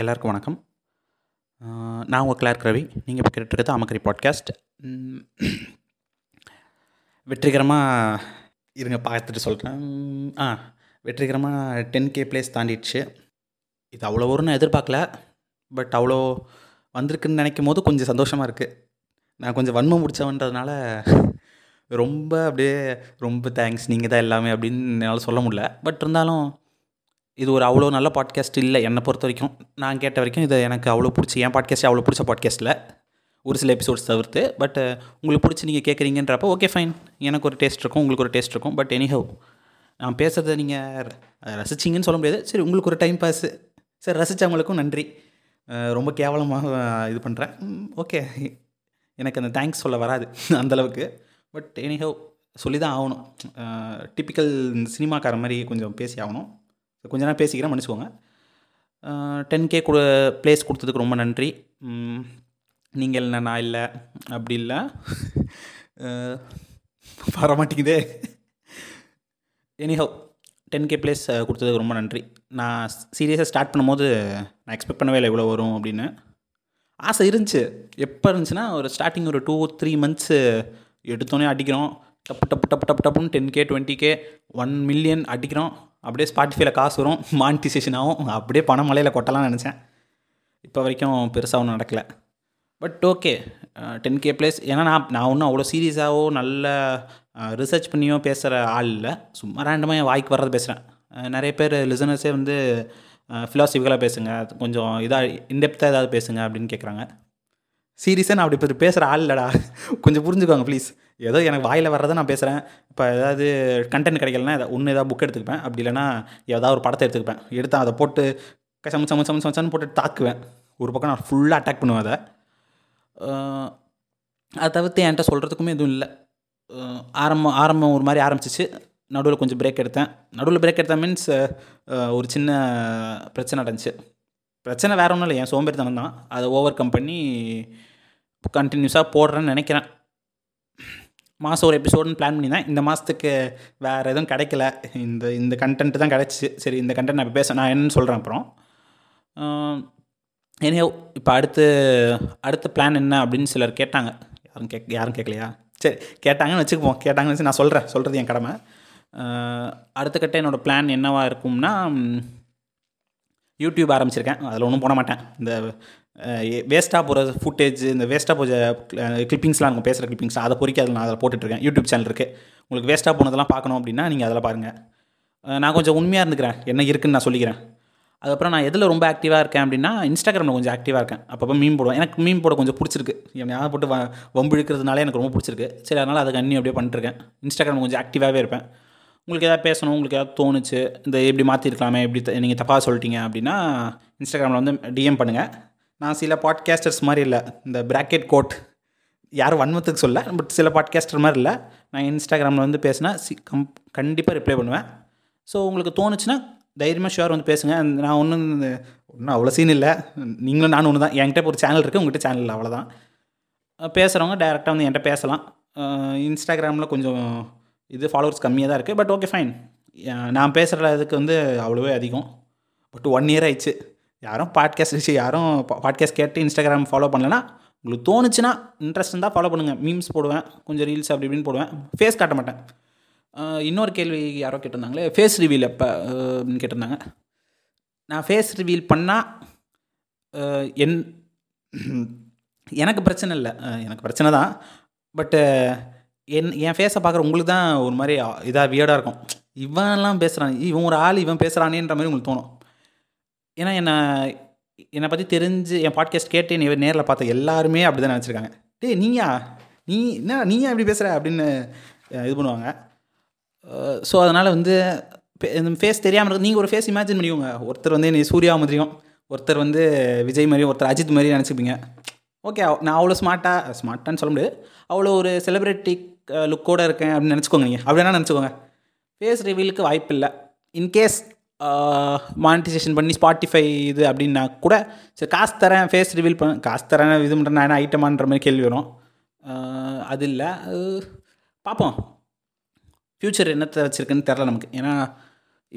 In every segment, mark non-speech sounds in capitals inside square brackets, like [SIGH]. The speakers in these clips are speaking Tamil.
எல்லாருக்கும் வணக்கம். நான் உங்கள் கிளார்க் ரவி நீங்கள் இப்போ கேட்டுருக்கிறது அமக்கரி பாட்காஸ்ட் வெற்றிகரமாக இருங்க பார்த்துட்டு சொல்கிறேன் ஆ வெற்றிகரமாக டென் கே பிளேஸ் தாண்டிடுச்சு. இது அவ்வளோ வரும்னு எதிர்பார்க்கல. பட் அவ்வளோ வந்திருக்குன்னு நினைக்கும் போது கொஞ்சம் சந்தோஷமாக இருக்குது நான் கொஞ்சம் வன்மம் முடித்தவன்றதுனால ரொம்ப அப்படியே ரொம்ப தேங்க்ஸ் நீங்கள் தான் எல்லாமே அப்படின்னு என்னால் சொல்ல முடியல. பட் இருந்தாலும் இது ஒரு அவ்வளோ நல்ல பாட்காஸ்ட் இல்லை என்னை பொறுத்த வரைக்கும். நான் கேட்ட வரைக்கும் இது எனக்கு அவ்வளோ பிடிச்சி என் பாட்காஸ்ட் அவ்வளோ பிடிச்ச பாட்காஸ்ட்டில் ஒரு சில எபிசோட்ஸ் தவிர்த்து பட் உங்களுக்கு பிடிச்சி நீங்கள் கேட்குறீங்கன்றப்போ ஓகே ஃபைன் எனக்கு ஒரு டேஸ்ட் இருக்கும் உங்களுக்கு ஒரு டேஸ்ட் இருக்கும். பட் எனிஹவ் நான் பேசுகிறத நீங்கள் ரசிச்சிங்கன்னு சொல்ல முடியாது. சரி உங்களுக்கு ஒரு டைம் பாஸு சரி ரசித்தவங்களுக்கும் நன்றி. ரொம்ப கேவலமாக இது பண்ணுறேன் ஓகே எனக்கு அந்த தேங்க்ஸ் சொல்ல வராது [LAUGHS] அந்தளவுக்கு பட் எனிஹவ் சொல்லி தான் ஆகணும். டிப்பிக்கல் சினிமாக்கார மாதிரி கொஞ்சம் பேசி ஆகணும். கொஞ்ச நேரம் பேசிக்கிறேன் மன்னிச்சுக்கோங்க டென் கே கொடு ப்ளேஸ் கொடுத்ததுக்கு ரொம்ப நன்றி. நீங்கள் இல்லை நான் இல்லை அப்படி இல்லை. வர மாட்டேங்குதே. எனிஹவ் டென் கே ப்ளேஸ் கொடுத்ததுக்கு ரொம்ப நன்றி. நான் சீரியஸாக ஸ்டார்ட் பண்ணும்போது நான் எக்ஸ்பெக்ட் பண்ணவே இல்லை இவ்வளோ வரும் அப்படின்னு. ஆசை இருந்துச்சு. எப்போ இருந்துச்சுன்னா ஒரு ஸ்டார்டிங் ஒரு டூ த்ரீ மந்த்ஸு எடுத்தோன்னே அடிக்கிறோம். டப்பு டப்பு டப்பு டப்பு டப்புன்னு ten K twenty K one million அடிக்கிறோம். அப்படியே ஸ்பாட்டிஃபைல காசு வரும். [LAUGHS] மானிட்டைசேஷன் ஆகும். அப்படியே பணம் மலையில் கொட்டலாம்னு நினச்சேன். இப்போ வரைக்கும் பெருசாக ஒன்றும் நடக்கலை. But okay ten K plays ஏன்னா நான் நான் ஒன்றும் அவ்வளோ சீரியஸாகவோ நல்ல ரிசர்ச் பண்ணியோ பேசுகிற ஆள் இல்லை. சும்மா ரேண்டமாக என் வாய்க்கு வர்றது பேசுகிறேன் நிறைய பேர் லிசனர்ஸே வந்து ஃபிலாசபிக்கலாக பேசுங்க. கொஞ்சம் இதாக இன்டெப்த்தாக ஏதாவது பேசுங்க அப்படின்னு கேட்குறாங்க சீரியஸாக நான் அப்படி பேசுகிற ஆள் இல்லைடா. [LAUGHS] கொஞ்சம் புரிஞ்சுக்கோங்க ப்ளீஸ் ஏதோ எனக்கு வாயில் வர்றதை நான் பேசுகிறேன் இப்போ ஏதாவது கண்டென்ட் கிடைக்கலனா ஒன்று ஏதாவது புக் எடுத்துக்குப்பேன். அப்படி இல்லைனா ஏதாவது ஒரு படத்தை எடுத்துக்குப்பேன். எடுத்து அதை போட்டு சம சம சம சமச்சன்னு போட்டு தாக்குவேன். ஒரு பக்கம் நான் ஃபுல்லாக அட்டாக் பண்ணுவேன் அதை. அதை தவிர்த்து என்கிட்ட சொல்கிறதுக்குமே எதுவும் இல்லை. ஆரம்பம் ஆரம்பம் ஒரு மாதிரி ஆரம்பிச்சிச்சு. நடுவில் கொஞ்சம் பிரேக் எடுத்தேன். நடுவில் பிரேக் எடுத்தேன் மீன்ஸ் ஒரு சின்ன பிரச்சனை நடந்துச்சு. பிரச்சனை வேற ஒன்றும் இல்லை. என் சோம்பேறித்தனம் தான். அதை ஓவர் கம் பண்ணி கண்டினியூஸாக போடுறேன்னு நினைக்கிறேன். மாதம் ஒரு எபிசோடுன்னு பிளான் பண்ணியிருந்தேன். இந்த மாதத்துக்கு வேறு எதுவும் கிடைக்கல. இந்த இந்த கண்டென்ட் தான் கிடச்சிச்சு சரி இந்த கண்டென்ட் நான் பேச நான் என்னன்னு சொல்கிறேன் அப்புறம். ஏனே இப்போ அடுத்து அடுத்த பிளான் என்ன அப்படின்னு சிலர் கேட்டாங்க. யாரும் கேக் யாரும் கேட்கலையா சரி கேட்டாங்கன்னு வச்சுக்குவோம். கேட்டாங்கன்னு வச்சு நான் சொல்கிறேன் சொல்கிறது என் கடமை. அடுத்த கட்ட என்னோடய பிளான் என்னவாக இருக்கும்னா யூடியூப் ஆரம்பிச்சிருக்கேன். அதில் ஒன்றும் போட மாட்டேன். இந்த வேஸ்ட்டாக போகிற ஃபுட்டேஜ் இந்த வேஸ்ட்டாக போகிற கிளிப்பிங்ஸ்லாம் இருக்கும் பேசுகிற கிளிப்பிங்ஸ் அதை பொறிக்க அதில் நான் அதில் போட்டுட்ருக்கேன். யூடியூப் சேனல் இருக்குது உங்களுக்கு வேஸ்ட்டாக போனதெல்லாம் பார்க்கணும் அப்படின்னா நீங்கள் அதில் பாருங்கள் நான் கொஞ்சம் உண்மையாக இருந்துக்கிறேன். என்ன இருக்குன்னு நான் சொல்லிக்கிறேன். அதுக்கப்புறம் நான் எதில் ரொம்ப ஆக்டிவாக இருக்கேன் அப்படின்னா இன்ஸ்டாகிராமில் கொஞ்சம் ஆக்டிவாக இருக்கேன். அப்பப்போ மீன் போடுவேன். எனக்கு மீன் போட கொஞ்சம் பிடிச்சிருக்கு. ஞாபகம் போட்டு வ வம்பு இழுக்கிறதுனால எனக்கு ரொம்ப பிடிச்சிருக்கு. சரி அதனால் அதை கண்ணி அப்படியே பண்ணிட்டுருக்கேன் இன்ஸ்டாகிராம் கொஞ்சம் ஆக்டிவாகவே இருப்பேன். உங்களுக்கு எதாவது பேசணும் உங்களுக்கு எதாவது தோணுச்சு இந்த எப்படி மாற்றிருக்கலாமே எப்படி நீங்கள் தப்பாக சொல்லிட்டீங்க அப்படின்னா இன்ஸ்டாகிராமில் வந்து டிஎம் பண்ணுங்கள் நான் சில பாட்காஸ்டர்ஸ் மாதிரி இல்லை. இந்த பிராக்கெட் கோட் யாரும் வன்மத்துக்கு சொல்ல பட் சில பாட்காஸ்டர் மாதிரி இல்லை. நான் இன்ஸ்டாகிராமில் வந்து பேசினா சி கம் கண்டிப்பாக ரிப்ளை பண்ணுவேன். ஸோ உங்களுக்கு தோணுச்சுன்னா தைரியமாக ஷுவர் வந்து பேசுங்க. நான் ஒன்றும் ஒன்றும் அவ்வளோ சீன் இல்லை. நீங்களும் நானும் ஒன்று தான் என்கிட்ட ஒரு சேனல் இருக்குது உங்கள்கிட்ட சேனல் இல்லை அவ்வளோதான் பேசுகிறவங்க டேரெக்டாக வந்து என்கிட்ட பேசலாம். இன்ஸ்டாகிராமில் கொஞ்சம் இது ஃபாலோவர்ஸ் கம்மியாக தான் இருக்குது பட் ஓகே ஃபைன் நான் பேசுகிற இதுக்கு வந்து அவ்வளோவே அதிகம். பட் ஒன் இயர் ஆயிடுச்சு. யாரும் பாட்காஸ்ட் யாரும் பாட்காஸ்ட் கேட்டு இன்ஸ்டாகிராம் ஃபாலோ பண்ணலன்னா உங்களுக்கு தோணுச்சுன்னா இன்ட்ரெஸ்ட் இருந்தால் ஃபாலோ பண்ணுங்கள் மீம்ஸ் போடுவேன் கொஞ்சம் ரீல்ஸ் அப்படி இப்படின்னு போடுவேன். ஃபேஸ் காட்ட மாட்டேன். இன்னொரு கேள்வி யாரோ கேட்டிருந்தாங்களே ஃபேஸ் ரிவீல் எப்போ அப்படின்னு கேட்டிருந்தாங்க. நான் ஃபேஸ் ரிவீல் பண்ணால் என் எனக்கு பிரச்சனை இல்லை. எனக்கு பிரச்சனை தான். பட்டு என் என் ஃபேஸை பார்க்குற உங்களுக்கு தான் ஒரு மாதிரி இதாக வியர்டாக இருக்கும். இவன்லாம் பேசுகிறான் இவன் ஒரு ஆள் இவன் பேசுகிறானேன்ற மாதிரி உங்களுக்கு தோணும். ஏன்னா என்னை என்னை பற்றி தெரிஞ்சு என் பாட்காஸ்ட் கேட்டு என்னை நேரில் பார்த்த எல்லாருமே அப்படி தான் நினச்சிருக்காங்க. டே நீயா? நீ என்ன நீயா இப்படி பேசுகிற அப்படின்னு இது பண்ணுவாங்க. ஸோ அதனால் வந்து இந்த ஃபேஸ் தெரியாமல் இருக்கு நீங்கள் ஒரு ஃபேஸ் இமேஜின் பண்ணிக்கோங்க. ஒருத்தர் வந்து நீ சூர்யா மாதிரியும் ஒருத்தர் வந்து விஜய் மாதிரியும் ஒருத்தர் அஜித் மாதிரி நினச்சிப்பீங்க. ஓகே நான் அவ்வளோ ஸ்மார்ட்டாக ஸ்மார்ட்டான்னு சொல்ல முடியாது. அவ்வளோ ஒரு செலிப்ரிட்டி லுக்கோடு இருக்கேன் அப்படின்னு நினச்சிக்கோங்க நீங்கள் அப்படி நினச்சிக்கோங்க. ஃபேஸ் ரிவீலுக்கு வாய்ப்பு இல்லை இன்கேஸ் மானிட்டைசேஷன் பண்ணி ஸ்பாட்டிஃபை இது அப்படின்னா கூட சரி காசு தரேன் ஃபேஸ் ரிவீல் பண்ண காசு தரேன் இது பண்ணுறேன் நான் ஐட்டமான்ற மாதிரி கேள்வி வரும். அது இல்லை. பார்ப்போம் ஃப்யூச்சர் என்னத்தை வச்சுருக்குன்னு தெரில நமக்கு. ஏன்னா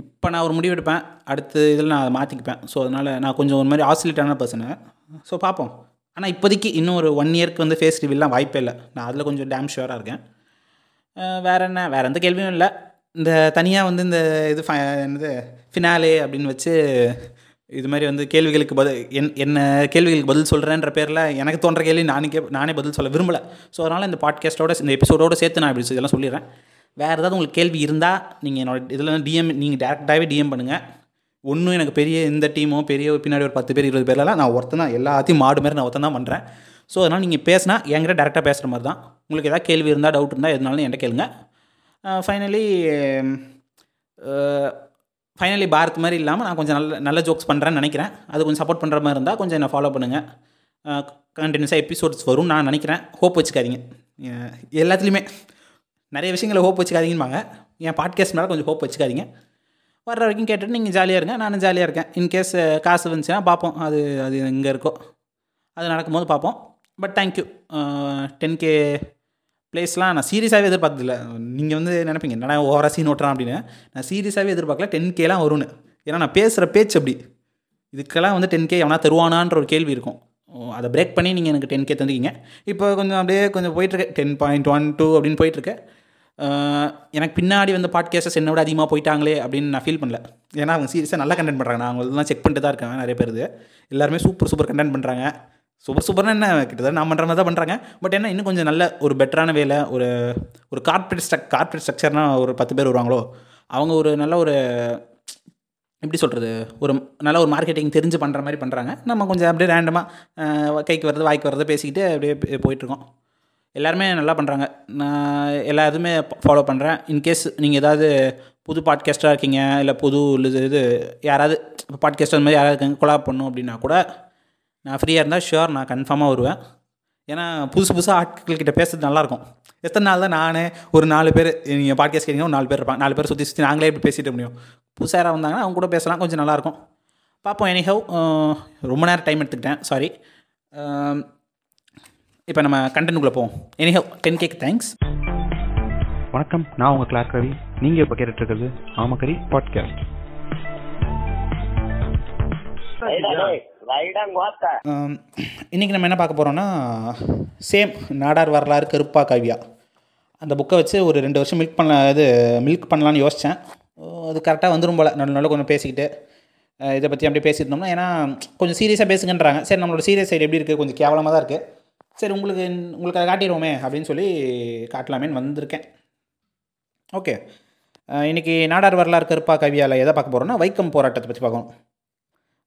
இப்போ நான் ஒரு முடிவு எடுப்பேன். அடுத்த இதில் நான் அதை மாற்றிக்குப்பேன் ஸோ அதனால் நான் கொஞ்சம் ஒரு மாதிரி ஆசிலேட்டான பர்சனு ஸோ பார்ப்போம் ஆனால் இப்போதைக்கு இன்னும் ஒரு ஒன் இயர்க்கு வந்து ஃபேஸ் ரிவீல்லாம் வாய்ப்பே இல்லை. நான் அதில் கொஞ்சம் டேம் ஷுவராக இருக்கேன். வேறு என்ன? வேறு எந்த கேள்வியும் இல்லை. இந்த தனியாக வந்து இந்த இது ஃப என்னது ஃபினாலே அப்படின்னு வச்சு இது மாதிரி வந்து கேள்விகளுக்கு பதில் என் என்ன கேள்விகளுக்கு பதில் சொல்கிறேன்ற பேரில் எனக்கு தோன்ற கேள்வி நானே கே நானே பதில் சொல்ல விரும்பலை. ஸோ அதனால் இந்த பாட்காஸ்ட்டோட இந்த எபிசோடோட சேர்த்து நான் இப்படி இதெல்லாம் சொல்லிடுறேன். வேறு ஏதாவது உங்களுக்கு கேள்வி இருந்தால் நீங்கள் என்னோட இதில் டிஎம் நீங்கள் டேரெக்டாகவே டிஎம் பண்ணுங்கள் ஒன்றும் எனக்கு பெரிய இந்த டீமோ பெரிய பின்னாடி ஒரு பத்து பேர் இருபது பேர்லாம் நான் ஒருத்தன் தான் எல்லாத்தையும் மாடு மாதிரி நான் ஒருத்தன் தான் பண்ணுறேன் ஸோ அதனால் நீங்கள் பேசினா என்கிட்ட டேரெக்டாக பேசுகிற மாதிரி தான். உங்களுக்கு ஏதாவது கேள்வி இருந்தால் டவுட் இருந்தால் எதுனாலும் என்கிட்ட கேளுங்க. ஃபைனலி ஃபைனலி பாரத் மாதிரி இல்லாமல் நான் கொஞ்சம் நல்ல நல்ல ஜோக்ஸ் பண்ணுறேன்னு நினைக்கிறேன். அது கொஞ்சம் சப்போர்ட் பண்ணுற மாதிரி இருந்தால் கொஞ்சம் என்னை ஃபாலோ பண்ணுங்கள் கண்டினியூஸாக எபிசோட்ஸ் வரும் நான் நினைக்கிறேன். ஹோப் வச்சுக்காதீங்க. எல்லாத்துலேயுமே நிறைய விஷயங்களை ஹோப் வச்சுக்காதீங்கம்பாங்க. என் பாட்காஸ்ட் மேலே கொஞ்சம் ஹோப் வச்சுக்காதீங்க. வர்ற வரைக்கும் கேட்டுட்டு நீங்கள் ஜாலியாக இருங்க நானும் ஜாலியாக இருக்கேன். இன்கேஸ் காசு வந்துச்சுன்னா பார்ப்போம். அது அது எங்கே இருக்கோ. அது நடக்கும்போது பார்ப்போம். But thank you ten K ப்ளேஸ்லாம் நான் சீரியஸாகவே எதிர்பார்த்ததில்ல. நீங்கள் வந்து நினைப்பீங்க என்னடா ஓவராக சீன் ஓட்டுறான் அப்படின்னு. நான் சீரியஸாகவே எதிர்பார்க்கல. டென் கேலாம் வரும்னு. ஏன்னா நான் பேசுகிற பேச்சு அப்படி. இதுக்கெல்லாம் வந்து டென் கே எவனா தருவானான்ற ஒரு கேள்வி இருக்கும். ஓ, அதை பிரேக் பண்ணி நீங்கள் எனக்கு டென் கே தந்துக்கிங்க இப்போ கொஞ்சம் அப்படியே கொஞ்சம் போயிட்டுருக்கு. டென் பாயிண்ட் ஒன் டூ அப்படின்னு போயிட்டுருக்கேன் எனக்கு பின்னாடி வந்து பாட்காஸ்டர்ஸ் என்னை விட அதிகமாக போயிட்டாங்களே அப்படின்னு நான் ஃபீல் பண்ணல. ஏன்னா அவங்க சீரியஸாக நல்லா கண்டென்ட் பண்ணுறாங்க நான் அவங்களெல்லாம் செக் பண்ணிட்டு தான் இருக்கேன் நிறைய பேர் எல்லாருமே சூப்பர் சூப்பர் கண்டென்ட் பண்ணுறாங்க சூப்பர் சூப்பர்னு என்ன? கிட்டத்தட்ட நான் பண்ணுற மாதிரி தான் பண்ணுறாங்க பட் என்ன இன்னும் கொஞ்சம் நல்ல ஒரு பெட்டரான வேலை ஒரு ஒரு கார்ப்பரேட் ஸ்ட்ரக் கார்ப்பரேட் ஸ்ட்ரக்சர்னா ஒரு பத்து பேர் வருவாங்களோ அவங்க ஒரு நல்ல ஒரு எப்படி சொல்கிறது ஒரு நல்ல ஒரு மார்க்கெட்டிங் தெரிஞ்சு பண்ணுற மாதிரி பண்ணுறாங்க நம்ம கொஞ்சம் அப்படியே ரேண்டமாக கைக்கு வர்றது வாய்க்கு வர்றது பேசிக்கிட்டு அப்படியே போயிட்டுருக்கோம். எல்லாருமே நல்லா பண்ணுறாங்க நான் எல்லா இதுவுமே ஃபாலோ பண்ணுறேன் இன்கேஸ் நீங்கள் ஏதாவது புது பாட்காஸ்ட்டாக இருக்கீங்க இல்லை புது இது இது யாராவது பாட்காஸ்ட் அந்த மாதிரி யாராவது இருக்காங்க கொலாப் பண்ணும் அப்படின்னா கூட நான் ஃப்ரீயாக இருந்தால் ஷுவர் நான் கன்ஃபார்மாக வருவேன். ஏன்னா புதுசு புதுசாக ஆட்கள்கிட்ட பேசுறது நல்லாயிருக்கும் எத்தனை நாள் தான் நான் ஒரு நாலு பேர் நீங்கள் பாட்காஸ்ட் கேட்குங்க ஒரு நாலு பேர் இருப்பாங்க. நாலு பேர் சுற்றி சுற்றி நாங்களே இப்படி பேசிட்டு முடியும். புதுசாக யாராவது வந்தாங்கன்னா அவங்க கூட பேசலாம் கொஞ்சம் நல்லாயிருக்கும் பார்ப்போம் எனிஹவ் ரொம்ப நேரம் டைம் எடுத்துக்கிட்டேன். சாரி இப்போ நம்ம கண்டென்ட்டுக்குள்ளே போவோம். எனிஹவ் டென் கேக் தேங்க்ஸ் வணக்கம் நான் உங்க கிளார்க் ரவி நீங்க இப்ப கேட்டுட்டு இருக்கிறது ஆமக்கரி பாட்காஸ்ட் இன்றைக்கி நம்ம என்ன பார்க்க போகிறோம்னா சேம் நாடார் வரலாறு கருப்பா காவியா. அந்த புக்கை வச்சு ஒரு ரெண்டு வருஷம் மில்க் பண்ண இது மில்க் பண்ணலான்னு யோசித்தேன் அது கரெக்டாக வந்துடும் போல். நல்ல நல்ல கொஞ்சம் பேசிக்கிட்டு இதை பற்றி அப்படியே பேசியிருந்தோம்னா ஏன்னா கொஞ்சம் சீரியஸாக பேசுங்கன்றாங்க. சரி நம்மளோட சீரியஸ் சைடு எப்படி இருக்குது கொஞ்சம் கேவலமாக தான் இருக்குது சரி உங்களுக்கு உங்களுக்கு அதை காட்டிடுவோமே அப்படின்னு சொல்லி காட்டலாமேன்னு வந்திருக்கேன். ஓகே இன்றைக்கி நாடார் வரலாறு கருப்பா கவியால் எதை பார்க்க போகிறோம்னா வைக்கம் போராட்டத்தை பற்றி பார்க்கணும்.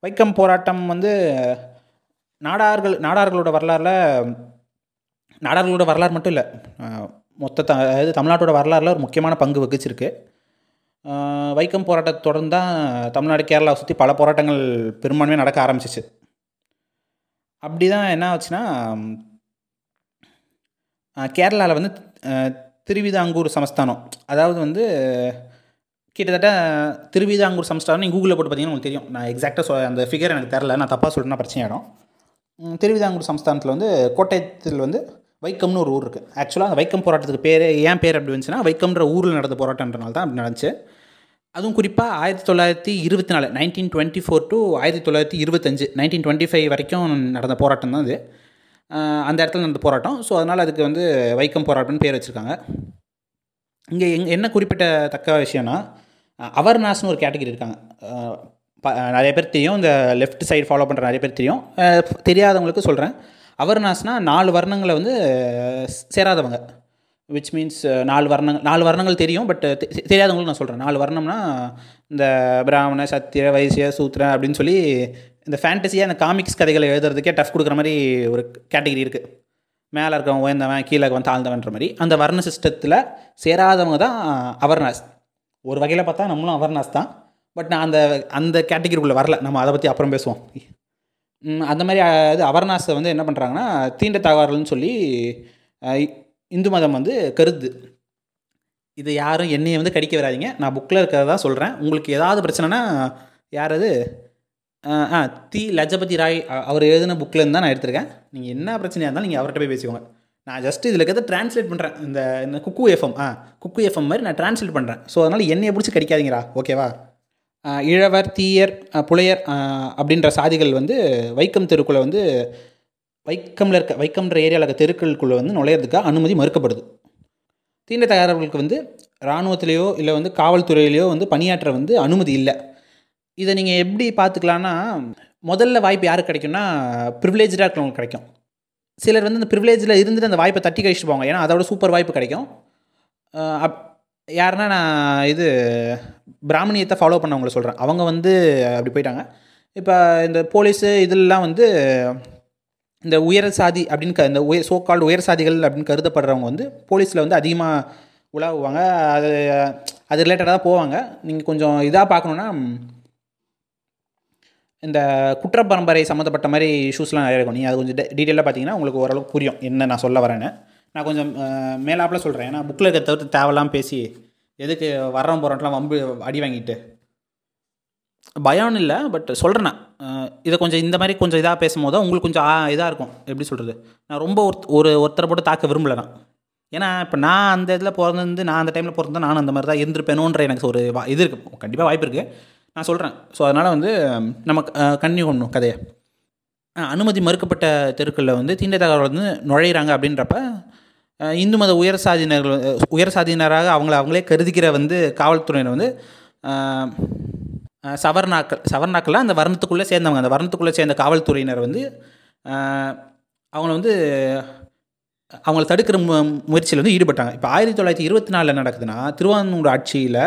வைக்கம் போராட்டம் வந்து நாடார்கள் நாடார்களோட வரலாறில் நாடார்களோட வரலாறு மட்டும் இல்லை மொத்த த அதாவது தமிழ்நாட்டோட வரலாறில் ஒரு முக்கியமான பங்கு வகிச்சிருக்கு. வைக்கம் போராட்டத்தை தொடர்ந்து தான் தமிழ்நாடு கேரளாவை சுற்றி பல போராட்டங்கள் பெரும்பான்மையாக நடக்க ஆரம்பிச்சிச்சு. அப்படி தான் என்ன ஆச்சுன்னா கேரளாவில் வந்து திருவிதாங்கூர் சமஸ்தானம் அதாவது வந்து கிட்டத்தட்ட திருவிதாங்கூர் சமஸ்தானம் நீங்கள் கூகுளில் போட்டு பார்த்தீங்கன்னா உங்களுக்கு தெரியும். நான் எக்ஸாக்டாக சொ அந்த ஃபிகர் எனக்கு தெரில நான் தப்பாக சொல்லணுன்னா பிரச்சனை ஆகிடும் திருவிதாங்கூர் சமஸ்தானத்தில் வந்து கோட்டயத்தில் வந்து வைக்கம்னு ஒரு ஊர் இருக்குது ஆக்சுவலாக அந்த வைக்கம் போராட்டத்துக்கு பேர் ஏன் பேர் அப்படி வந்துச்சுன்னா வைக்கம்ன்ற ஊரில் நடந்த போராட்டம்ன்றனால தான் அப்படி நடந்துச்சு. அதுவும் குறிப்பாக ஆயிரத்தி தொள்ளாயிரத்தி இருபத்தி நாலு நைன்டீன் டுவெண்ட்டி ஃபோர் டு ஆயிரத்தி தொள்ளாயிரத்தி இருபத்தஞ்சு நைன்டீன் டுவெண்ட்டி ஃபைவ் வரைக்கும் நடந்த போராட்டம் தான் அது. அந்த இடத்துல நடந்த போராட்டம். ஸோ அதனால் அதுக்கு வந்து வைக்கம் போராட்டம்னு பேர் வச்சுருக்காங்க. இங்கே எங் என்ன குறிப்பிட்ட தக்க விஷயம்னா அவர்னாஸ்னு ஒரு கேட்டகரி இருக்காங்க. ப- நிறைய பேர் தெரியும். இந்த லெஃப்ட் சைடு ஃபாலோ பண்ணுற நிறைய பேர் தெரியும். தெரியாதவங்களுக்கு சொல்கிறேன் அவர்னாஸ்னால் நாலு வர்ணங்களை வந்து சேராதவங்க. விச் மீன்ஸ் நாலு வர்ணங்கள் நாலு வர்ணங்கள் தெரியும் பட் தெரியாதவங்களுக்கு நான் சொல்கிறேன் நாலு வர்ணம்னா இந்த பிராமண சத்திய வைசிய சூத்திர அப்படின்னு சொல்லி இந்த ஃபேண்டசியாக இந்த காமிக்ஸ் கதைகளை எழுதுறதுக்கே டஃப் கொடுக்குற மாதிரி ஒரு கேட்டகரி இருக்குது மேலே இருக்கவன் உயர்ந்தவன் கீழே இருக்கவன் தாழ்ந்தவன்ற மாதிரி. அந்த வர்ண சிஸ்டத்தில் சேராதவங்க தான் அவர்னாஸ் ஒரு வகையில் பார்த்தா நம்மளும் அவர்னாஸ் தான். பட் நான் அந்த அந்த கேட்டகிரிக்குள்ளே வரல. நம்ம அதை பற்றி அப்புறம் பேசுவோம். அந்த மாதிரி இது அவர்னாஸை வந்து என்ன பண்ணுறாங்கன்னா தீண்ட தகவல்னு சொல்லி இந்து மதம் வந்து கருது. இது யாரும் என்னையை வந்து கடிக்க வராதீங்க. நான் புக்கில் இருக்கிறதா சொல்கிறேன் உங்களுக்கு ஏதாவது பிரச்சனைனா யார் அது? ஆ தி லஜபதி ராய் அவர் எழுதின புக்கில் தான் நான் எடுத்திருக்கேன். நீங்கள் என்ன பிரச்சனையாக இருந்தாலும் நீங்கள் அவர்கிட்ட போய் பேசிக்கோங்க. நான் ஜஸ்ட் இதில் இருக்கிறத ட்ரான்ஸ்லேட் பண்ணுறேன் இந்த இந்த குக்கு எஃப்எம் ஆ குக்கு எஃப்எம் மாதிரி நான் ட்ரான்ஸ்லேட் பண்ணுறேன் ஸோ அதனால் என்னையை பிடிச்சி கடிக்காதீங்கடா. ஓகேவா இழவர் தீயர் புலையர் அப்படின்ற சாதிகள் வந்து வைக்கம் தெருக்குள்ளே வந்து வைக்கமில் இருக்க வைக்கம்ன்ற ஏரியாவில் இருக்க தெருக்களுக்குள்ளே வந்து நுழையிறதுக்கு அனுமதி மறுக்கப்படுது. தீண்டத்தகாரர்களுக்கு வந்து இராணுவத்திலேயோ இல்லை வந்து காவல்துறையிலையோ வந்து பணியாற்ற வந்து அனுமதி இல்லை. இதை நீங்கள் எப்படி பார்த்துக்கலான்னா முதல்ல வாய்ப்பு யாருக்கு கிடைக்கும்னா ப்ரிவிலேஜாக இருக்கிறவங்களுக்கு கிடைக்கும். சிலர் வந்து அந்த ப்ரிவிலேஜில் இருந்துட்டு அந்த வாய்ப்பை தட்டி கழிச்சிட்டு போவாங்க. ஏன்னா அதோட சூப்பர் வாய்ப்பு கிடைக்கும். அப் யாருன்னா நான் இது பிராமணியத்தை ஃபாலோ பண்ணவங்கள சொல்கிறேன் அவங்க வந்து அப்படி போயிட்டாங்க. இப்போ இந்த போலீஸு இதெல்லாம் வந்து இந்த உயர் சாதி அப்படின்னு க இந்த உயர் சோ கால்டு உயர் சாதிகள் அப்படின்னு கருதப்படுறவங்க வந்து போலீஸில் வந்து அதிகமாக உலாவுவாங்க. அது அது ரிலேட்டடாக தான் போவாங்க. நீங்கள் கொஞ்சம் இதாக பார்க்கணுன்னா இந்த குற்ற பரம்பரை சம்மந்தப்பட்ட மாதிரி இஷ்யூஸ்லாம் நிறைய இருக்கும். நீங்கள் அது கொஞ்சம் டீட்டெயிலாக பார்த்தீங்கன்னா உங்களுக்கு ஓரளவுக்கு புரியும் என்ன நான் சொல்ல வரேன்னு. நான் கொஞ்சம் மேலாப்பில் சொல்கிறேன் ஏன்னா புக்கில் இருக்க தவிர்த்து தேவையில்லாம் பேசி எதுக்கு வர்றோம் போகிறோம்லாம் வம்பு அடி வாங்கிட்டு. பயம்னு இல்லை பட் சொல்கிறேன் நான். இதை கொஞ்சம் இந்த மாதிரி கொஞ்சம் இதாக பேசும்போது உங்களுக்கு கொஞ்சம் இதாக இருக்கும். எப்படி சொல்கிறது நான் ரொம்ப ஒரு ஒரு ஒருத்தரை போட்டு தாக்க விரும்பலை நான். ஏன்னா இப்போ நான் அந்த இதில் பிறந்து நான் அந்த டைமில் பிறந்தேன் நானும் அந்த மாதிரி தான் இருந்திருப்பேனோன்ற எனக்கு ஒரு வா- இது இருக்குது கண்டிப்பாக வாய்ப்பு இருக்குது நான் சொல்கிறேன் ஸோ அதனால் வந்து நம்ம கன்னியூ பண்ணணும் கதையை. அனுமதி மறுக்கப்பட்ட தெருக்களில் வந்து தீண்டத்தகாரர்கள் வந்து நுழையிறாங்க அப்படின்றப்ப இந்து மத உயர் சாதியினர்கள் உயர் சாதியினராக அவங்கள அவங்களே கருதிக்கிற வந்து காவல்துறையினர் வந்து சவர்ணாக்கள் சவர்ணாக்கள்லாம் அந்த வர்ணத்துக்குள்ளே சேர்ந்தவங்க. அந்த வர்ணத்துக்குள்ளே சேர்ந்த காவல்துறையினர் வந்து அவங்கள வந்து அவங்கள தடுக்கிற மு முயற்சியில் வந்து ஈடுபட்டாங்க. இப்போ ஆயிரத்தி தொள்ளாயிரத்தி இருபத்தி நாலில் நடக்குதுன்னா திருவான்மூர் ஆட்சியில்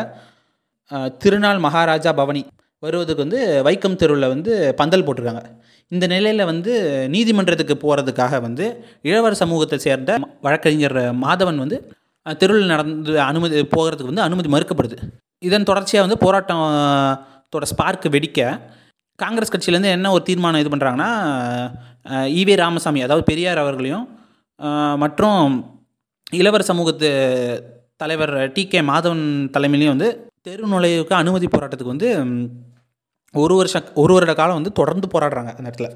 திருநாள் மகாராஜா பவனி வருவதுக்கு வந்து வைக்கம் தெருவில் வந்து பந்தல் போட்டிருக்காங்க. இந்த நிலையில் வந்து நீதிமன்றத்துக்கு போகிறதுக்காக வந்து இளவர் சமூகத்தை சேர்ந்த வழக்கறிஞர் மாதவன் வந்து தெருவில் நடந்து அனுமதி போகிறதுக்கு வந்து அனுமதி மறுக்கப்படுது. இதன் தொடர்ச்சியாக வந்து போராட்டத்தோட ஸ்பார்க் வெடிக்க காங்கிரஸ் கட்சியிலேருந்து என்ன ஒரு தீர்மானம் இது பண்ணுறாங்கன்னா ஈவே ராமசாமி அதாவது பெரியார் அவர்களையும் மற்றும் இளவர் சமூகத்து தலைவர் டி கே மாதவன் தலைமையிலையும் வந்து தெரு நுழைவுக்கு அனுமதி போராட்டத்துக்கு வந்து ஒரு வருஷம் ஒரு வருட காலம் வந்து தொடர்ந்து போராடுறாங்க அந்த இடத்துல.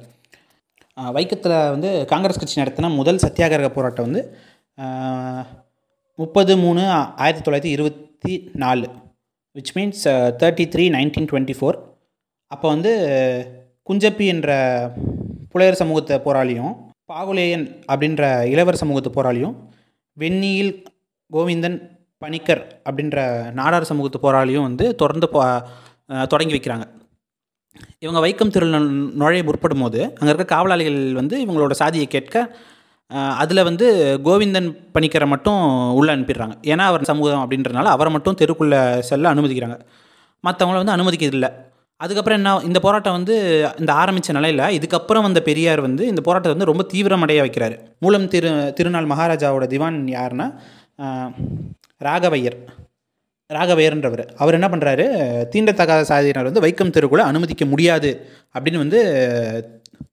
வைக்கத்தில் வந்து காங்கிரஸ் கட்சி நடத்தின முதல் சத்தியாகிரக போராட்டம் வந்து முப்பது மூணு ஆயிரத்தி தொள்ளாயிரத்தி இருபத்தி நாலு which means thirty three nineteen twenty four அப்போ வந்து குஞ்சப்பி என்ற புலையர் சமூகத்தை போராளியும் பாகுலேயன் அப்படின்ற இளவர் சமூகத்து போராளியும் வெந்நியில் கோவிந்தன் பணிக்கர் அப்படின்ற நாடார் சமூகத்து போராளியும் வந்து தொடர்ந்து தொடங்கி வைக்கிறாங்க. இவங்க வைக்கம் தெருவில் நுழைய முற்படும் போது அங்கே இருக்க காவலாளிகள் வந்து இவங்களோட சாதியை கேட்க அதில் வந்து கோவிந்தன் பணிக்கரை மட்டும் உள்ளே அனுப்பிடுறாங்க. ஏன்னா அவர் சமூகம் அப்படின்றனால அவரை மட்டும் தெருக்குள்ளே செல்ல அனுமதிக்கிறாங்க. மற்றவங்கள வந்து அனுமதிக்கிறதில்ல. அதுக்கப்புறம் என்ன இந்த போராட்டம் வந்து இந்த ஆரம்பித்த நிலையில் இதுக்கப்புறம் வந்த பெரியார் வந்து இந்த போராட்டத்தை வந்து ரொம்ப தீவிரமடைய வைக்கிறார். மூலம் திரு திருநாள் மகாராஜாவோட திவான் யாருன்னா ராகவையர் ராகவையர்ன்றவர். அவர் என்ன பண்ணுறாரு தீண்டத்தகாத சாதியினர் வந்து வைக்கம் தெருக்குள்ளே அனுமதிக்க முடியாது அப்படின்னு வந்து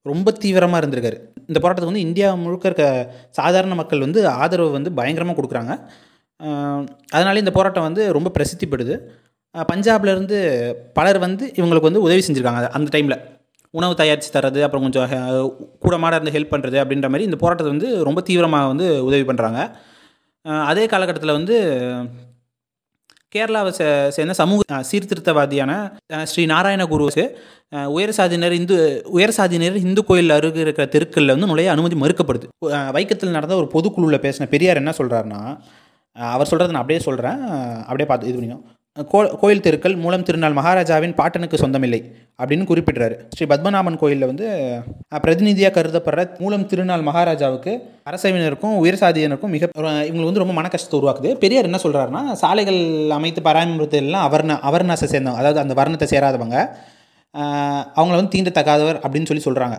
ரொம்ப தீவிரமாக இருந்திருக்காரு. இந்த போராட்டத்துக்கு வந்து இந்தியா முழுக்க இருக்க சாதாரண மக்கள் வந்து ஆதரவு வந்து பயங்கரமாக கொடுக்குறாங்க. அதனால இந்த போராட்டம் வந்து ரொம்ப பிரசித்திப்படுது. பெடுது பஞ்சாப்லருந்து பலர் வந்து இவங்களுக்கு வந்து உதவி செஞ்சுருக்காங்க அந்த டைமில். உணவு தயாரித்து தர்றது அப்புறம் கொஞ்சம் அஹ், கூட மாட இருந்து ஹெல்ப் பண்ணுறது அப்படின்ற மாதிரி இந்த போராட்டத்தை வந்து ரொம்ப தீவிரமாக வந்து உதவி பண்ணுறாங்க அதே காலகட்டத்தில் வந்து கேரளாவை சே சேர்ந்த சமூக சீர்திருத்தவாதியான ஸ்ரீ நாராயண குருவுக்கு உயர் சாதியினர் இந்து உயர் சாதியினர் இந்து கோயில் அருகே இருக்கிற தெருக்களில் வந்து நுழைய அனுமதி மறுக்கப்படுது. வைக்கத்தில் நடந்த ஒரு பொதுக்குழுவில் பேசின பெரியார் என்ன சொல்கிறாருன்னா அவர் சொல்கிறத நான் அப்படியே சொல்கிறேன் அப்படியே பார்த்து இது பண்ணிக்கோ. கோ கோயில் தெருக்கள் மூலம் திருநாள் மகாராஜாவின் பாட்டனுக்கு சொந்தமில்லை அப்படின்னு குறிப்பிடுறாரு. ஸ்ரீ பத்மநாபன் கோயிலில் வந்து பிரதிநிதியாக கருதப்படுற மூலம் திருநாள் மகாராஜாவுக்கு அரசவினருக்கும் உயர் சாதியினருக்கும் மிக இவங்களுக்கு வந்து ரொம்ப மன கஷ்டத்தை உருவாக்குது. பெரியார் என்ன சொல்கிறாருன்னா சாலைகள் அமைத்து பராமரிப்பு எல்லாம் அவர்ண அவர்ணாசை சேர்ந்தவங்க அதாவது அந்த வர்ணத்தை சேராதவங்க அவங்கள வந்து தீண்டத்தகாதவர் அப்படின்னு சொல்லி சொல்கிறாங்க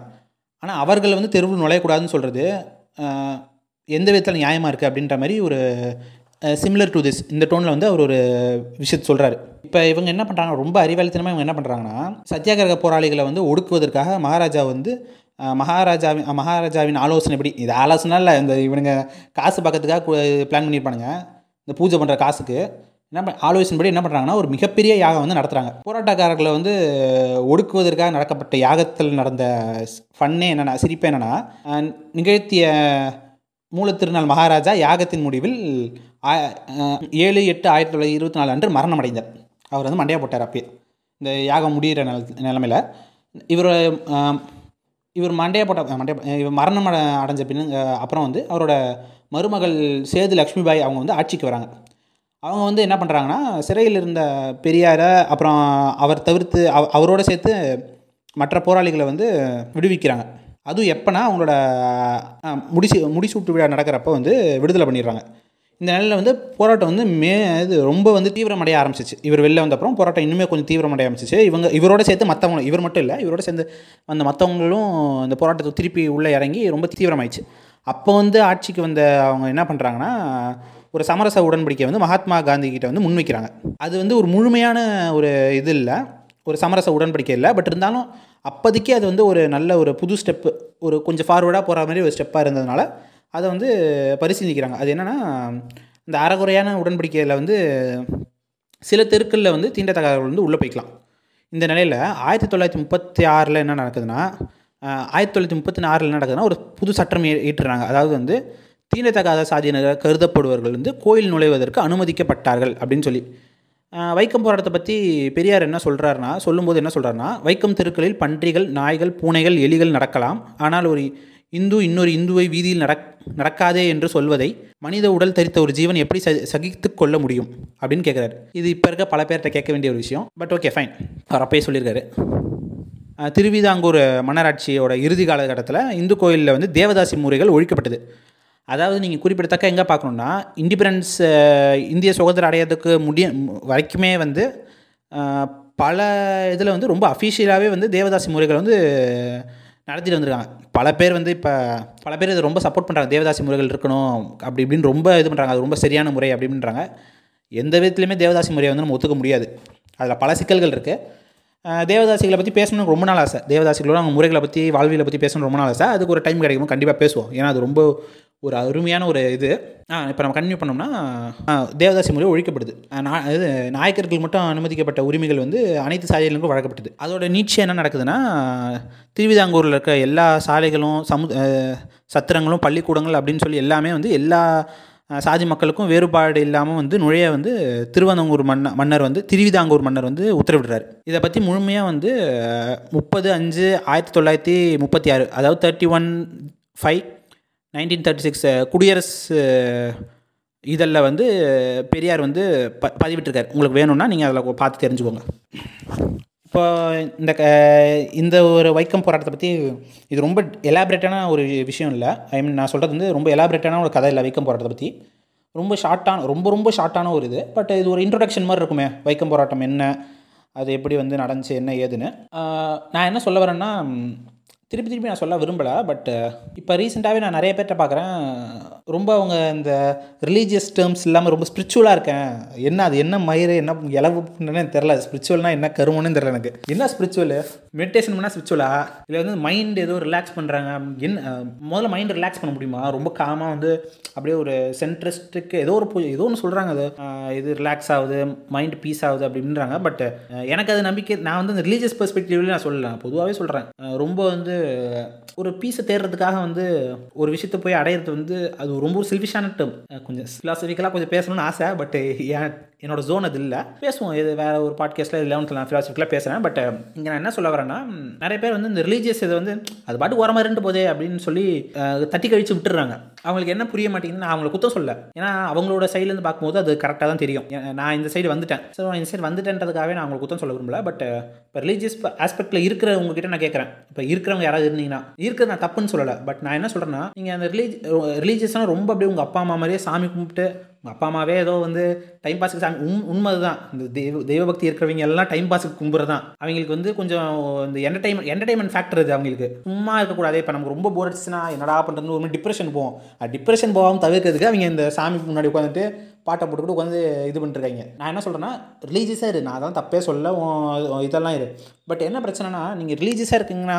ஆனால் அவர்கள் வந்து தெருவில் நுழையக்கூடாதுன்னு சொல்கிறது எந்த விதத்தில் நியாயமாக இருக்குது அப்படின்ற மாதிரி ஒரு சிமிலர் டு திஸ் இந்த டோனில் வந்து அவர் ஒரு விஷயத்தை சொல்கிறாரு இப்போ இவங்க என்ன பண்ணுறாங்க ரொம்ப அறிவாளித்தனமாக இவங்க என்ன பண்ணுறாங்கன்னா சத்தியாகிரக போராளிகளை வந்து ஒடுக்குவதற்காக மகாராஜா வந்து அஹ், மகாராஜாவின் மகாராஜாவின் ஆலோசனைப்படி இது ஆலோசனை இல்லை இந்த இவனுங்க காசு பக்கத்துக்காக பிளான் பண்ணியிருப்பானுங்க இந்த பூஜை பண்ணுற காசுக்கு. என்ன ஆலோசனை ஆலோசனைப்படி என்ன பண்ணுறாங்கன்னா ஒரு மிகப்பெரிய யாகம் வந்து நடத்துகிறாங்க போராட்டக்காரர்களை வந்து ஒடுக்குவதற்காக நடக்கப்பட்ட யாகத்தில் நடந்த ஃபன்னே என்னென்னா சிரிப்பு என்னென்னா நிகழ்த்திய மூலத்திருநாள் மகாராஜா யாகத்தின் முடிவில் ஏழு எட்டு ஆயிரத்தி தொள்ளாயிரத்தி இருபத்தி நாலு அன்று மரணம் அடைந்தார் அவர் வந்து மண்டையா போட்டார் அப்பயே. இந்த யாகம் முடிகிற நில நிலமையில். இவர் இவர் மண்டைய போட்ட மண்டைய இவர் மரணம் அடைஞ்ச பின் அப்புறம் வந்து அவரோட மருமகள் சேது லக்ஷ்மிபாய் அவங்க வந்து ஆட்சிக்கு வராங்க. அவங்க வந்து என்ன பண்ணுறாங்கன்னா சிறையில் இருந்த பெரியாரை அப்புறம் அவர் தவிர்த்து அவ அவரோட சேர்த்து மற்ற போராளிகளை வந்து விடுவிக்கிறாங்க. அதுவும் எப்போனா அவங்களோட அஹ், முடிசு முடிசூட்டு விழா நடக்கிறப்ப வந்து விடுதலை பண்ணிடுறாங்க. இந்த நிலையில் வந்து போராட்டம் வந்து மே இது ரொம்ப வந்து தீவிரமடைய ஆரம்பிச்சிச்சு. இவர் வெளில வந்த அப்புறம் போராட்டம் இன்னுமே கொஞ்சம் தீவிரமடைய ஆரம்பிச்சிச்சு. இவங்க இவரோட சேர்த்து மற்றவங்களும் இவர் மட்டும் இல்லை இவரோட சேர்ந்து அந்த மற்றவங்களும் இந்த போராட்டத்தை திருப்பி உள்ளே இறங்கி ரொம்ப தீவிரமாயிடுச்சு. அப்போ வந்து ஆட்சிக்கு வந்த அவங்க என்ன பண்ணுறாங்கன்னா ஒரு சமரச உடன்படிக்கை வந்து மகாத்மா காந்தி கிட்ட வந்து முன்வைக்கிறாங்க. அது வந்து ஒரு முழுமையான ஒரு இது இல்லை ஒரு சமரச உடன்படிக்கை இல்லை. பட் இருந்தாலும் அப்போதைக்கு அது வந்து ஒரு நல்ல ஒரு புது ஸ்டெப்பு ஒரு கொஞ்சம் ஃபார்வேர்டாக போகிற மாதிரி ஒரு ஸ்டெப்பாக இருந்ததுனால அதை வந்து பரிசீலிக்கிறாங்க. அது என்னென்னா இந்த அறகுறையான உடன்படிக்கையில் வந்து சில தெருக்களில் வந்து தீண்டத்தகாதவர்கள் வந்து உள்ளே போய்க்கலாம். இந்த நிலையில் ஆயிரத்தி தொள்ளாயிரத்தி முப்பத்தி ஆறில் என்ன நடக்குதுன்னா ஆயிரத்தி தொள்ளாயிரத்தி முப்பத்தி ஆறில் என்ன நடக்குதுன்னா ஒரு புது சட்டம் ஏ- அதாவது வந்து தீண்டத்தகாத சாதியினராக கருதப்படுபவர்கள் வந்து கோயில் நுழைவதற்கு அனுமதிக்கப்பட்டார்கள் அப்படின்னு சொல்லி. வைக்கம் போராட்டத்தை பற்றி பெரியார் என்ன சொல்கிறாருனா சொல்லும்போது என்ன சொல்கிறாருன்னா வைக்கம் தெருக்களில் பன்றிகள் நாய்கள் பூனைகள் எலிகள் நடக்கலாம். ஆனால் ஒரு இந்து இன்னொரு இந்துவை வீதியில் நடக் நடக்காதே என்று சொல்வதை மனித உடல் தரித்த ஒரு ஜீவன் எப்படி ச சகித்து கொள்ள முடியும்? அப்படின்னு கேட்குறாரு இது இப்போ இருக்க பல பேர்கிட்ட கேட்க வேண்டிய ஒரு விஷயம். பட் ஓகே ஃபைன் அவர் அப்பயே சொல்லியிருக்காரு. திருவிதாங்கூர் மன்னராட்சியோட இறுதி காலகட்டத்தில் இந்து கோயிலில் வந்து தேவதாசி முறைகள் ஒழிக்கப்பட்டது. அதாவது நீங்கள் குறிப்பிடத்தக்க எங்கே பார்க்கணுன்னா இண்டிபெண்டன்ஸ் இந்திய சுதந்திரம் அடையிறதுக்கு முடிய வரைக்குமே வந்து பல இதில் வந்து ரொம்ப அஃபிஷியலாகவே வந்து தேவதாசி முறைகள் வந்து நடத்திட்டு வந்திருக்காங்க. பல பேர் வந்து இப்போ பல பேர் இதை ரொம்ப சப்போர்ட் பண்ணுறாங்க தேவதாசி முறைகள் இருக்கணும் அப்படி இப்படின்னு ரொம்ப இது பண்ணுறாங்க அது ரொம்ப சரியான முறை அப்படின்றாங்க. எந்த விதத்துலையுமே தேவதாசி முறையை வந்து நம்ம ஒத்துக்க முடியாது. அதில் பல சிக்கல்கள் இருக்குது தேவதாசிகளை பற்றி பேசணும்னு ரொம்ப நாள் ஆசை. தேவதாசிகளோட அவங்க முறைகளை பற்றி வாழ்வியலை பற்றி பேசணும்னு ரொம்ப நாள் ஆசை. அதுக்கு ஒரு டைம் கிடைக்கும் கண்டிப்பாக பேசுவோம். ஏன்னா அது ரொம்ப ஒரு அருமையான ஒரு இது. இப்போ நம்ம கன்டினியூ பண்ணோம்னா தேவதாசி மொழி ஒழிக்கப்படுது. இது நாயக்கர்கள் மட்டும் அனுமதிக்கப்பட்ட உரிமைகள் வந்து அனைத்து சாலைகளுக்கும் வழங்கப்பட்டது அதோட நீட்சி என்ன நடக்குதுன்னா திருவிதாங்கூரில் இருக்க எல்லா சாலைகளும் சமு சத்திரங்களும் பள்ளிக்கூடங்கள் அப்படின்னு சொல்லி எல்லாமே வந்து எல்லா சாதி மக்களுக்கும் வேறுபாடு இல்லாமல் வந்து நுழைய வந்து திருவந்தங்கூர் மன்ன மன்னர் வந்து திருவிதாங்கூர் மன்னர் வந்து உத்தரவிடுறாரு. இதை பற்றி முழுமையாக வந்து முப்பது அஞ்சு ஆயிரத்தி தொள்ளாயிரத்தி முப்பத்தி ஆறு அதாவது thirty one five nineteen thirty six குடியரசு இதழில் வந்து பெரியார் வந்து ப பதிவிட்டிருக்கார். உங்களுக்கு வேணும்னா நீங்கள் அதில் பார்த்து தெரிஞ்சுக்கோங்க. இப்போ இந்த க இந்த ஒரு வைக்கம் போராட்டத்தை பற்றி இது ரொம்ப எலாபரேட்டான ஒரு விஷயம் இல்லை. ஐ மீன் நான் சொல்கிறது வந்து ரொம்ப எலாபரேட்டான ஒரு கதை இல்லை வைக்கம் போராட்டத்தை பற்றி ரொம்ப ஷார்ட்டான ரொம்ப ரொம்ப ஷார்ட்டான ஒரு இது. பட் இது ஒரு இன்ட்ரொடக்ஷன் மாதிரி இருக்குமே. வைக்கம் போராட்டம் என்ன? அது எப்படி வந்து நடந்துச்சு என்ன ஏதுன்னு. நான் என்ன சொல்ல வரேன்னா திருப்பி திருப்பி நான் சொல்ல விரும்பலை பட் uh, இப்போ ரீசெண்டாகவே நான் நிறைய பேர்கிட்ட பார்க்குறேன் ரொம்ப அவங்க இந்த ரிலீஜியஸ் டேர்ம்ஸ் இல்லாமல் ரொம்ப ஸ்பிரிச்சுவலாக இருக்கேன். என்ன அது என்ன மயிறு என்ன இலவுன்னு தெரில ஸ்பிரிச்சுவல்னால் என்ன கருமன்னு தெரில எனக்கு. என்ன ஸ்பிரிச்சுவல் மெடிடேஷன் பண்ணால் ஸ்பிரிச்சுவலா இல்லை வந்து மைண்ட் ஏதோ ரிலாக்ஸ் பண்ணுறாங்க என்ன முதல்ல மைண்ட் ரிலாக்ஸ் பண்ண முடியுமா? ரொம்ப காமாக வந்து அப்படியே ஒரு சென்ட்ரஸ்ட்டுக்கு ஏதோ ஒரு ஏதோ ஒன்று சொல்கிறாங்க அது. இது ரிலாக்ஸ் ஆகுது மைண்ட் பீஸ் ஆகுது அப்படின்றாங்க. பட் எனக்கு அது நம்பிக்கை நான் வந்து ரிலீஜியஸ் பெர்ஸ்பெக்டிவ்லேயே நான் சொல்லலாம் பொதுவாகவே சொல்கிறேன் ரொம்ப வந்து ஒரு பீஸை தேடுறதுக்காக வந்து ஒரு விஷயத்தை போய் அடையிறது வந்து அது ரொம்ப ஒரு செல்ஃபிஷான டேர்ம் கொஞ்சம் ஃபிலாசபிக்கலாக கொஞ்சம் பேசணும்னு ஆசை பட் என்னோடய ஜோன் அது இல்லை. பேசுவோம். இது வேறு ஒரு பாட்காஸ்ட்டில் லெவன்த்தில் நான் ஃபிலாசபிக்கலாக பேசுகிறேன் பட் இங்கே நான் என்ன சொல்ல வரேன்னா நிறைய பேர் வந்து இந்த ரிலீஜியஸ் இதை வந்து அது பாட்டு ஓரமாக இருந்து போதே அப்படின்னு சொல்லி தட்டி கழித்து விட்டுறாங்க அவங்களுக்கு என்ன புரிய மாட்டேங்குதுன்னு நான் அவங்களை குத்தம் சொல்ல. ஏன்னா அவங்களோட சைட்லேருந்து பார்க்கும்போது அது கரெக்டாக தான் தெரியும். ஏ- நான் இந்த சைடு வந்துட்டேன். ஸோ இந்த சைடு வந்துட்டேன்றதுக்காகவே நான் அவங்களுக்கு குத்தம் சொல்ல விரும்பல. பட் இப்போ ரிலீஜியஸ் ஆஸ்பெக்டில் இருக்கிறவங்க உங்ககிட்ட நான் கேட்குறேன் இப்போ இருக்கிறவங்க யாராவது இருந்தீங்கன்னா இருக்கிறது நான் தப்புன்னு சொல்லலை. பட் நான் என்ன சொல்கிறேன்னா நீங்கள் அந்த ரிலீஜ் ரிலீஜியஸ்னால் ரொம்ப அப்படியே உங்கள் அப்பா அம்மா மாதிரியே சாமி கும்பிட்டு உங்கள் அப்பா அம்மாவே ஏதோ வந்து டைம் பாஸுக்கு சாமி உண் உண்மை தான் இந்த தெய்வ தெய்வ பக்தி இருக்கிறவங்க எல்லாம் டைம் பாஸுக்கு கும்புறது தான் அவங்களுக்கு வந்து கொஞ்சம் இந்த என்டர்டைன்மெண்ட் என்டர்டைன்மெண்ட் ஃபேக்டர் இது அவங்களுக்கு. சும்மா இருக்கக்கூடாது. இப்போ நமக்கு ரொம்ப போர் அடிச்சுன்னா என்னடா பண்ணுறதுன்னு ஒரு மாதிரி டிப்ரெஷன் போவோம். டிப்ரெஷன் போகாமல் தவிர்க்கிறதுக்கு அவங்க இந்த சாமி முன்னாடி உட்காந்துட்டு பாட்டை போட்டுக்கிட்டு உட்காந்து இது பண்ணிருக்காங்க நான் என்ன சொல்கிறேன்னா ரிலீஜியஸாக இரு. நான் அதான் தப்பே சொல்ல இதெல்லாம் இரு. பட் என்ன பிரச்சனைனா நீங்கள் ரிலீஜியஸாக இருக்கீங்கன்னா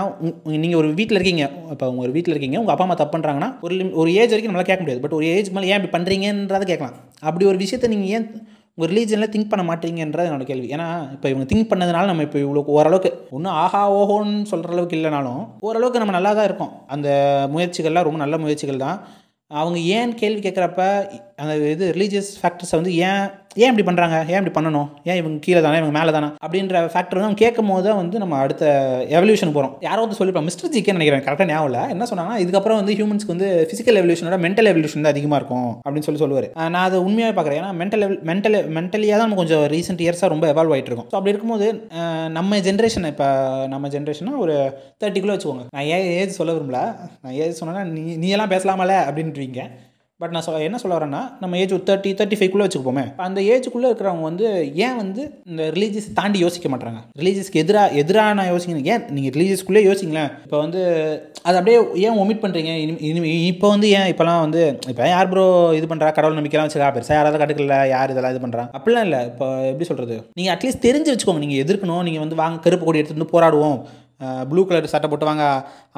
நீங்கள் ஒரு வீட்டில் இருக்கீங்க. இப்போ உங்கள் ஒரு வீட்டில் இருக்கீங்க. உங்கள் அப்பா அம்மா தப்பு பண்ணுறாங்கன்னா ஒரு ஒரு ஏஜ் வரைக்கும் நம்மளால் கேட்க முடியாது. பட் ஒரு ஏஜ் மேலே ஏன் இப்படி பண்ணுறீங்கன்றதை கேட்கலாம். அப்படி ஒரு விஷயத்தை நீங்கள் ஏன் உங்கள் ரிலீஜனில் திங்க் பண்ண மாட்டீங்கன்றது என்னோட கேள்வி. ஏன்னா இப்போ இவங்க திங்க் பண்ணதுனால நம்ம இப்போ இவ்வளோ ஓரளவுக்கு ஒன்றும் ஆஹா ஓஹோன்னு சொல்கிற அளவுக்கு இல்லைனாலும் ஓரளவுக்கு நம்ம நல்லா தான் இருக்கோம். அந்த முயற்சிகள்லாம் ரொம்ப நல்ல முயற்சிகள் தான். அவங்க ஏன் கேள்வி கேட்குறப்ப அந்த இது ரிலீஜியஸ் ஃபேக்டர்ஸை வந்து ஏன் ஏன் இப்படி பண்ணுறாங்க ஏன் இப்படி பண்ணணும்? ஏன் இவங்க கீழே தானே இவங்க மேலே தானே அப்படின்ற ஃபேக்டர் வந்து நம்ம கேட்கும் போது தான் வந்து நம்ம அடுத்த எவல்யூஷன் போகிறோம் யாரோ வந்து சொல்லிப்போம் மிஸ்டர் ஜிக்கே நினைக்கிறேன். கரெக்டாக ஞாபகம் இல்லை. என்ன சொன்னாங்கன்னா இதுக்கப்புறம் வந்து ஹியூமன்ஸ்க்கு வந்து ஃபிசிக்கல் எவல்யூஷனோட மென்டல் எவல்யூஷன் தான் அதிகமாக இருக்கும். அப்படின்னு சொல்லி சொல்லுவார். நான் அதை உண்மையாக பார்க்குறேன். ஏன்னா மென்டல் மென்டல் மென்டலியாக தான் நம்ம கொஞ்சம் ரீசெண்ட் இயர்ஸாக ரொம்ப எவால்வ் ஆகிட்டு இருக்கும். ஸோ அப்படி இருக்கும்போது நம்ம ஜென்ரேஷன் இப்போ நம்ம ஜென்ரேஷனாக ஒரு தேர்ட்டிக்குள்ளே வச்சுக்கோங்க. நான் ஏன் ஏஜ் சொல்ல விரும்பல? நான் ஏஜ் சொன்னேன்னா நீ நீ எல்லாம் பேசலாமல அப்படின்றீங்க. பட் நான் சொ- என்ன சொல்ல வரேன்னா நம்ம ஏஜ் ஒரு தேர்ட்டி தேர்ட்டி ஃபைவ்க்குள்ளே வச்சுக்கோமே அந்த ஏஜுக்குள்ளே இருக்கிறவங்க வந்து ஏன் வந்து இந்த ரிலீஜியஸ் தாண்டி யோசிக்க மாட்டாங்க ரிலீஜியஸ்க்கு எதிராக எதிராக நான் யோசிக்கணும். ஏன்? நீங்கள் ரிலீஜியஸ்க்குள்ளே யோசிங்களேன். இப்போ வந்து அது அப்படியே ஏன் ஒமிட் பண்ணுறீங்க இனி இப்போ வந்து ஏன் இப்போலாம் வந்து இப்போ யார் ப்ரோ இது பண்ணுறா கடவுள் நம்பிக்கைலாம் வச்சுக்கா பெருசாக யாராவது கட்டுக்கல யார் இதெல்லாம் இது பண்ணுறா அப்படிலாம் இல்லை. இப்போ எப்படி சொல்கிறது நீங்கள் அட்லீஸ்ட் தெரிஞ்சு வச்சுக்கோங்க. நீங்கள் எதிர்க்கணும். நீங்கள் வந்து வாங்க கருப்பு கொடி எடுத்துகிட்டு வந்து போராடுவோம். ப்ளூ கலர் சட்டை போட்டு வாங்க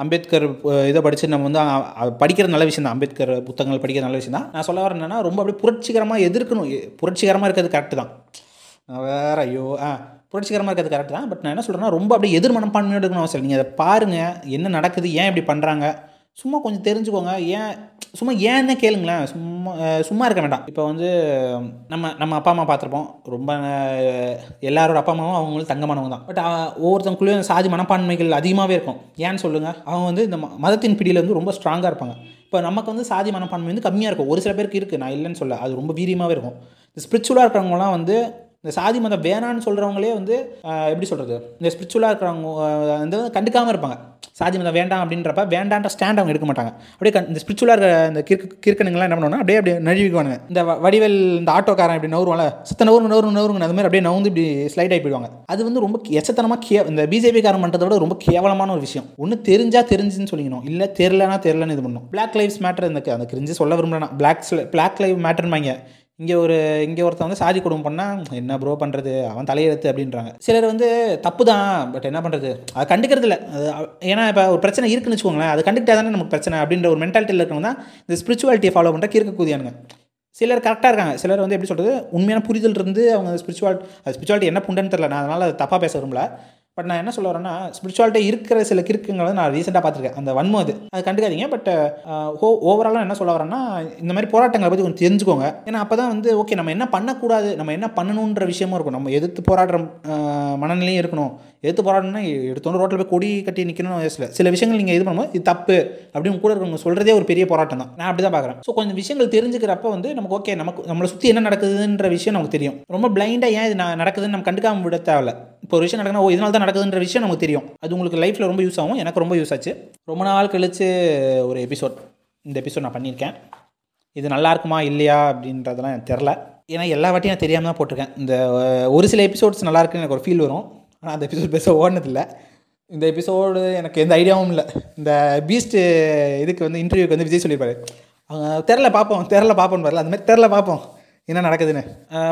அம்பேத்கர் இதை படித்து நம்ம வந்து படிக்கிற படிக்கிறது நல்ல விஷயம் தான். அம்பேத்கர் புத்தகங்கள் படிக்கிறது நல்ல விஷயம் தான். நான் சொல்ல வரேன் என்னென்னா ரொம்ப அப்படியே புரட்சிகரமாக எதிர்க்கணும். புரட்சிகரமாக இருக்கிறது கரெக்டு தான். வேற ஐயோ ஆ புரட்சிகரமாக இருக்கிறது கரெக்ட் தான். பட் நான் என்ன சொல்கிறேன்னா ரொம்ப அப்படியே எதிர் மனப்பான்மையோடு இருக்கணும் அவசியம் நீங்கள் அதை பாருங்கள் என்ன நடக்குது ஏன் இப்படி பண்ணுறாங்க சும்மா கொஞ்சம் தெரிஞ்சுக்கோங்க. ஏன் சும்மா ஏன்னே கேளுங்களேன். சும்மா சும்மா இருக்க வேண்டாம். இப்போ வந்து நம்ம நம்ம அப்பா அம்மா பார்த்துருப்போம். ரொம்ப எல்லாரோட அப்பா அம்மாவும் அவங்களும் தங்கமானவங்க தான். பட் ஒவ்வொருத்தவங்களுக்குள்ளேயும் சாதி மனப்பான்மைகள் அதிகமாகவே இருக்கும். ஏன்னு சொல்லுங்கள் அவங்க வந்து இந்த ம- மதத்தின் பிடியில் வந்து ரொம்ப ஸ்ட்ராங்காக இருப்பாங்க. இப்போ நமக்கு வந்து சாதி மனப்பான்மை வந்து கம்மியாக இருக்கும். ஒரு சில பேருக்கு இருக்குது நான் இல்லைன்னு சொல்ல. அது ரொம்ப வீரியமாகவே இருக்கும். இந்த ஸ்பிரிச்சுவலாக இருக்கிறவங்களாம் வந்து இந்த சாதி மதம் வேணான்னு சொல்கிறவங்களே வந்து எப்படி சொல்கிறது இந்த ஸ்பிரிச்சுவலாக இருக்கிறவங்க வந்து கண்டுக்காமல் இருப்பாங்க. சாதி மதம் வேண்டாம் அப்படின்றப்ப வேண்டான்ற ஸ்டாண்ட் அவங்க எடுக்க மாட்டாங்க. அப்படியே கண்- இந்த ஸ்பிரிச்சுவலாக இருக்கிற இந்த கிற்கு கிற்கனுங்களாம் என்ன பண்ணுவோம்னா அப்படியே அப்படியே நழுவிக்குவானுங்க. இந்த வடிவேல் இந்த ஆட்டோக்காரன் இப்படி நவருவாங்கள சுத்த நவரு நவரு நவருங்க அது மாதிரி அப்படியே நவுந்து இப்படி ஸ்லைட் ஆகி போயிடுவாங்க. அது வந்து ரொம்ப எச்சத்தனமாக கே இந்த பிஜேபிக்காரன் பண்ணுறத விட ரொம்ப கேவலமான ஒரு விஷயம். ஒன்று தெரிஞ்சால் தெரிஞ்சுன்னு சொல்லிக்கணும். இல்லை தெரிலனா தெரிலன்னு இது பண்ணணும். பிளாக் லைஃப்ஸ் மேட்டர் இந்த அந்த கிரிஞ்சு சொல்ல விரும்பலாம் பிளாக் பிளாக் லைவ் மேட்டர்மாங்க இங்கே ஒரு இங்கே ஒருத்தன் வந்து சாதி குடும்பம் பண்ணால் என்ன ப்ரோ பண்ணுறது அவன் தலையெழுத்து அப்படின்றாங்க. சிலர் வந்து தப்பு தான் பட் என்ன பண்ணுறது அதை கண்டுக்கிறது இல்லை. அது ஏன்னா இப்போ ஒரு பிரச்சனை இருக்குன்னு வச்சுக்கோங்களேன் அதை கண்டுக்கிட்டா தானே நமக்கு பிரச்சனை அப்படின்ற ஒரு மென்டாலிட்டியில் இருக்கிறவங்க தான் இந்த ஸ்பிரிச்சுவாலிட்டியை ஃபாலோ பண்ணுற கிறுக்கு சிலர் கரெக்டாக இருக்காங்க. சிலர் வந்து எப்படி சொல்கிறது உண்மையான புரிதல் இருந்து அவங்க ஸ்பிரிச்சுவால் அது ஸ்பிரிச்சுவாலிட்டி என்ன புண்டுன்னு தெரில நான் அதனால் தப்பாக பேச விரும்பல. பட் நான் என்ன சொல்ல வரேன்னா ஸ்பிரிச்சுவாலிட்டி இருக்கிற சில கிறுக்குங்களை நான் ரீசெண்டாக பார்த்துருக்கேன். அந்த வன்மம் அது அது கண்டுக்காதீங்க. பட் ஹோ ஓவராலாக என்ன சொல்ல வரேன்னா இந்த மாதிரி போராட்டங்களை பற்றி கொஞ்சம் தெரிஞ்சுக்கோங்க. ஏன்னா அப்போ தான் வந்து ஓகே நம்ம என்ன பண்ணக்கூடாது நம்ம என்ன பண்ணணுன்ற விஷயமும் இருக்கும். நம்ம எதிர்த்து போராடுற uh, மனநிலையும் இருக்கணும். எதிர்த்து போராடணும்னா எடுத்தோன்னு ரோட்டில் போய் கொடி கட்டி நிற்கணும்னு வயசில் சில விஷயங்கள் நீங்கள் இது பண்ணும்போது இது தப்பு அப்படின்னு கூட இருக்கவங்க சொல்கிறதே ஒரு பெரிய போராட்டம் தான். நான் அப்படி தான் பார்க்குறேன். ஸோ கொஞ்சம் விஷயங்கள் தெரிஞ்சுக்கிறப்ப வந்து நமக்கு ஓகே நமக்கு நம்மளை சுற்றி என்ன நடக்குதுன்ற விஷயம் நமக்கு தெரியும். ரொம்ப பிளைண்டாக ஏன் இது நடக்குதுன்னு நம்ம கண்டுக்காமல் விட தேவையில்ல. இப்போ ஒரு விஷயம் நடக்கணும் ஓ இதனால தான் நடக்குதுன்ற விஷயம் நமக்கு தெரியும். அது உங்களுக்கு லைஃப்பில் ரொம்ப யூஸ் ஆகும். எனக்கு ரொம்ப யூஸ் ஆச்சு. ரொம்ப நாள் கழித்து ஒரு எபிசோட் இந்த எபிசோட் நான் பண்ணியிருக்கேன். இது நல்லா இருக்குமா இல்லையா அப்படின்றதெல்லாம் எனக்கு தெரில. ஏன்னா எல்லா வாட்டியும் நான் தெரியாமல் தான் போட்டிருக்கேன். இந்த ஒரு சில எபிசோட்ஸ் நல்லா இருக்குன்னு எனக்கு ஒரு ஃபீல் வரும். ஆனால் அந்த எபிசோட் பேச ஓடினதில்லை. இந்த எபிசோடு எனக்கு எந்த ஐடியாவும் இல்லை. இந்த பீஸ்ட்டு இதுக்கு வந்து இன்டர்வியூக்கு வந்து விஜய் சொல்லியிருப்பாரு. அவங்க தெரில பார்ப்போம். தெரில பார்ப்போம் வரல. அந்த மாதிரி தெரில பார்ப்போம். என்ன நடக்குதுன்னு?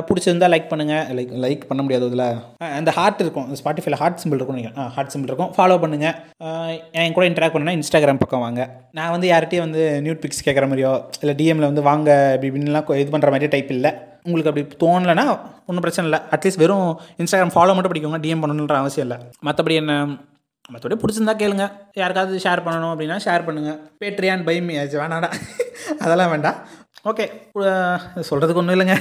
பிடிச்சிருந்தா லைக் பண்ணுங்கள் லைக் லைக் பண்ண முடியாது இதில் அந்த ஹார்ட் இருக்கும். ஸ்பாட்டிஃபைல ஹார்ட் சிம்பிள் இருக்கும் நீங்கள் ஹார்ட் சிம்பிள் இருக்கும். ஃபாலோ பண்ணுங்கள் என் கூட இன்ட்ராக்ட் பண்ணுன்னா இன்ஸ்டாகிராம் பக்கம் வாங்க. நான் வந்து யார்கிட்டயும் வந்து நியூட் பிக்ஸ் கேட்குற மாதிரியோ இல்லை டிஎம்ல வந்து வாங்க இப்படி இப்படின்லாம் இது பண்ணுற மாதிரியே டைப் இல்லை. உங்களுக்கு அப்படி தோணலைன்னா ஒன்றும் பிரச்சனை இல்லை. அட்லீஸ்ட் வெறும் இன்ஸ்டாகிராம் ஃபாலோ மட்டும் படிக்கோங்க. டிஎம் பண்ணணுன்ற அவசியம் இல்லை. மற்றபடி என்ன? மற்றபடி பிடிச்சிருந்தா கேளுங்க. யாருக்காவது ஷேர் பண்ணணும் அப்படின்னா ஷேர் பண்ணுங்கள் பேட்ரியான் பைமி ஆச்சு வேணாடா அதெல்லாம் வேண்டாம். ஓகே சொல்கிறதுக்கு ஒன்றும் இல்லைங்க.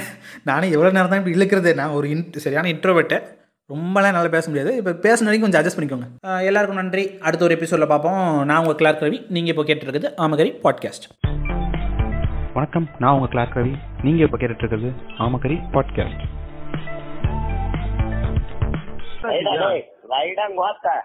நானும் எவ்வளோ நேரம் தான் இப்படி இழுக்கிறது? நான் ஒரு இன் சரியான இன்ட்ரோவேட்டு ரொம்பலாம் நல்லா பேச முடியாது. இப்போ பேசுன வரைக்கும் கொஞ்சம் அட்ஜஸ்ட் பண்ணிக்கோங்க. எல்லாருக்கும் நன்றி. அடுத்த ஒரு எபிசோடில் பார்ப்போம். நான் உங்கள் கிளார்க் ரவி நீங்கள் இப்போ கேட்டுருக்குது ஆமகரி பாட்காஸ்ட் வணக்கம். நான் உங்கள் கிளார்க் ரவி நீங்கள் இப்போ கேட்டுட்டு இருக்கிறது ஆமக்கரி பாட்காஸ்ட்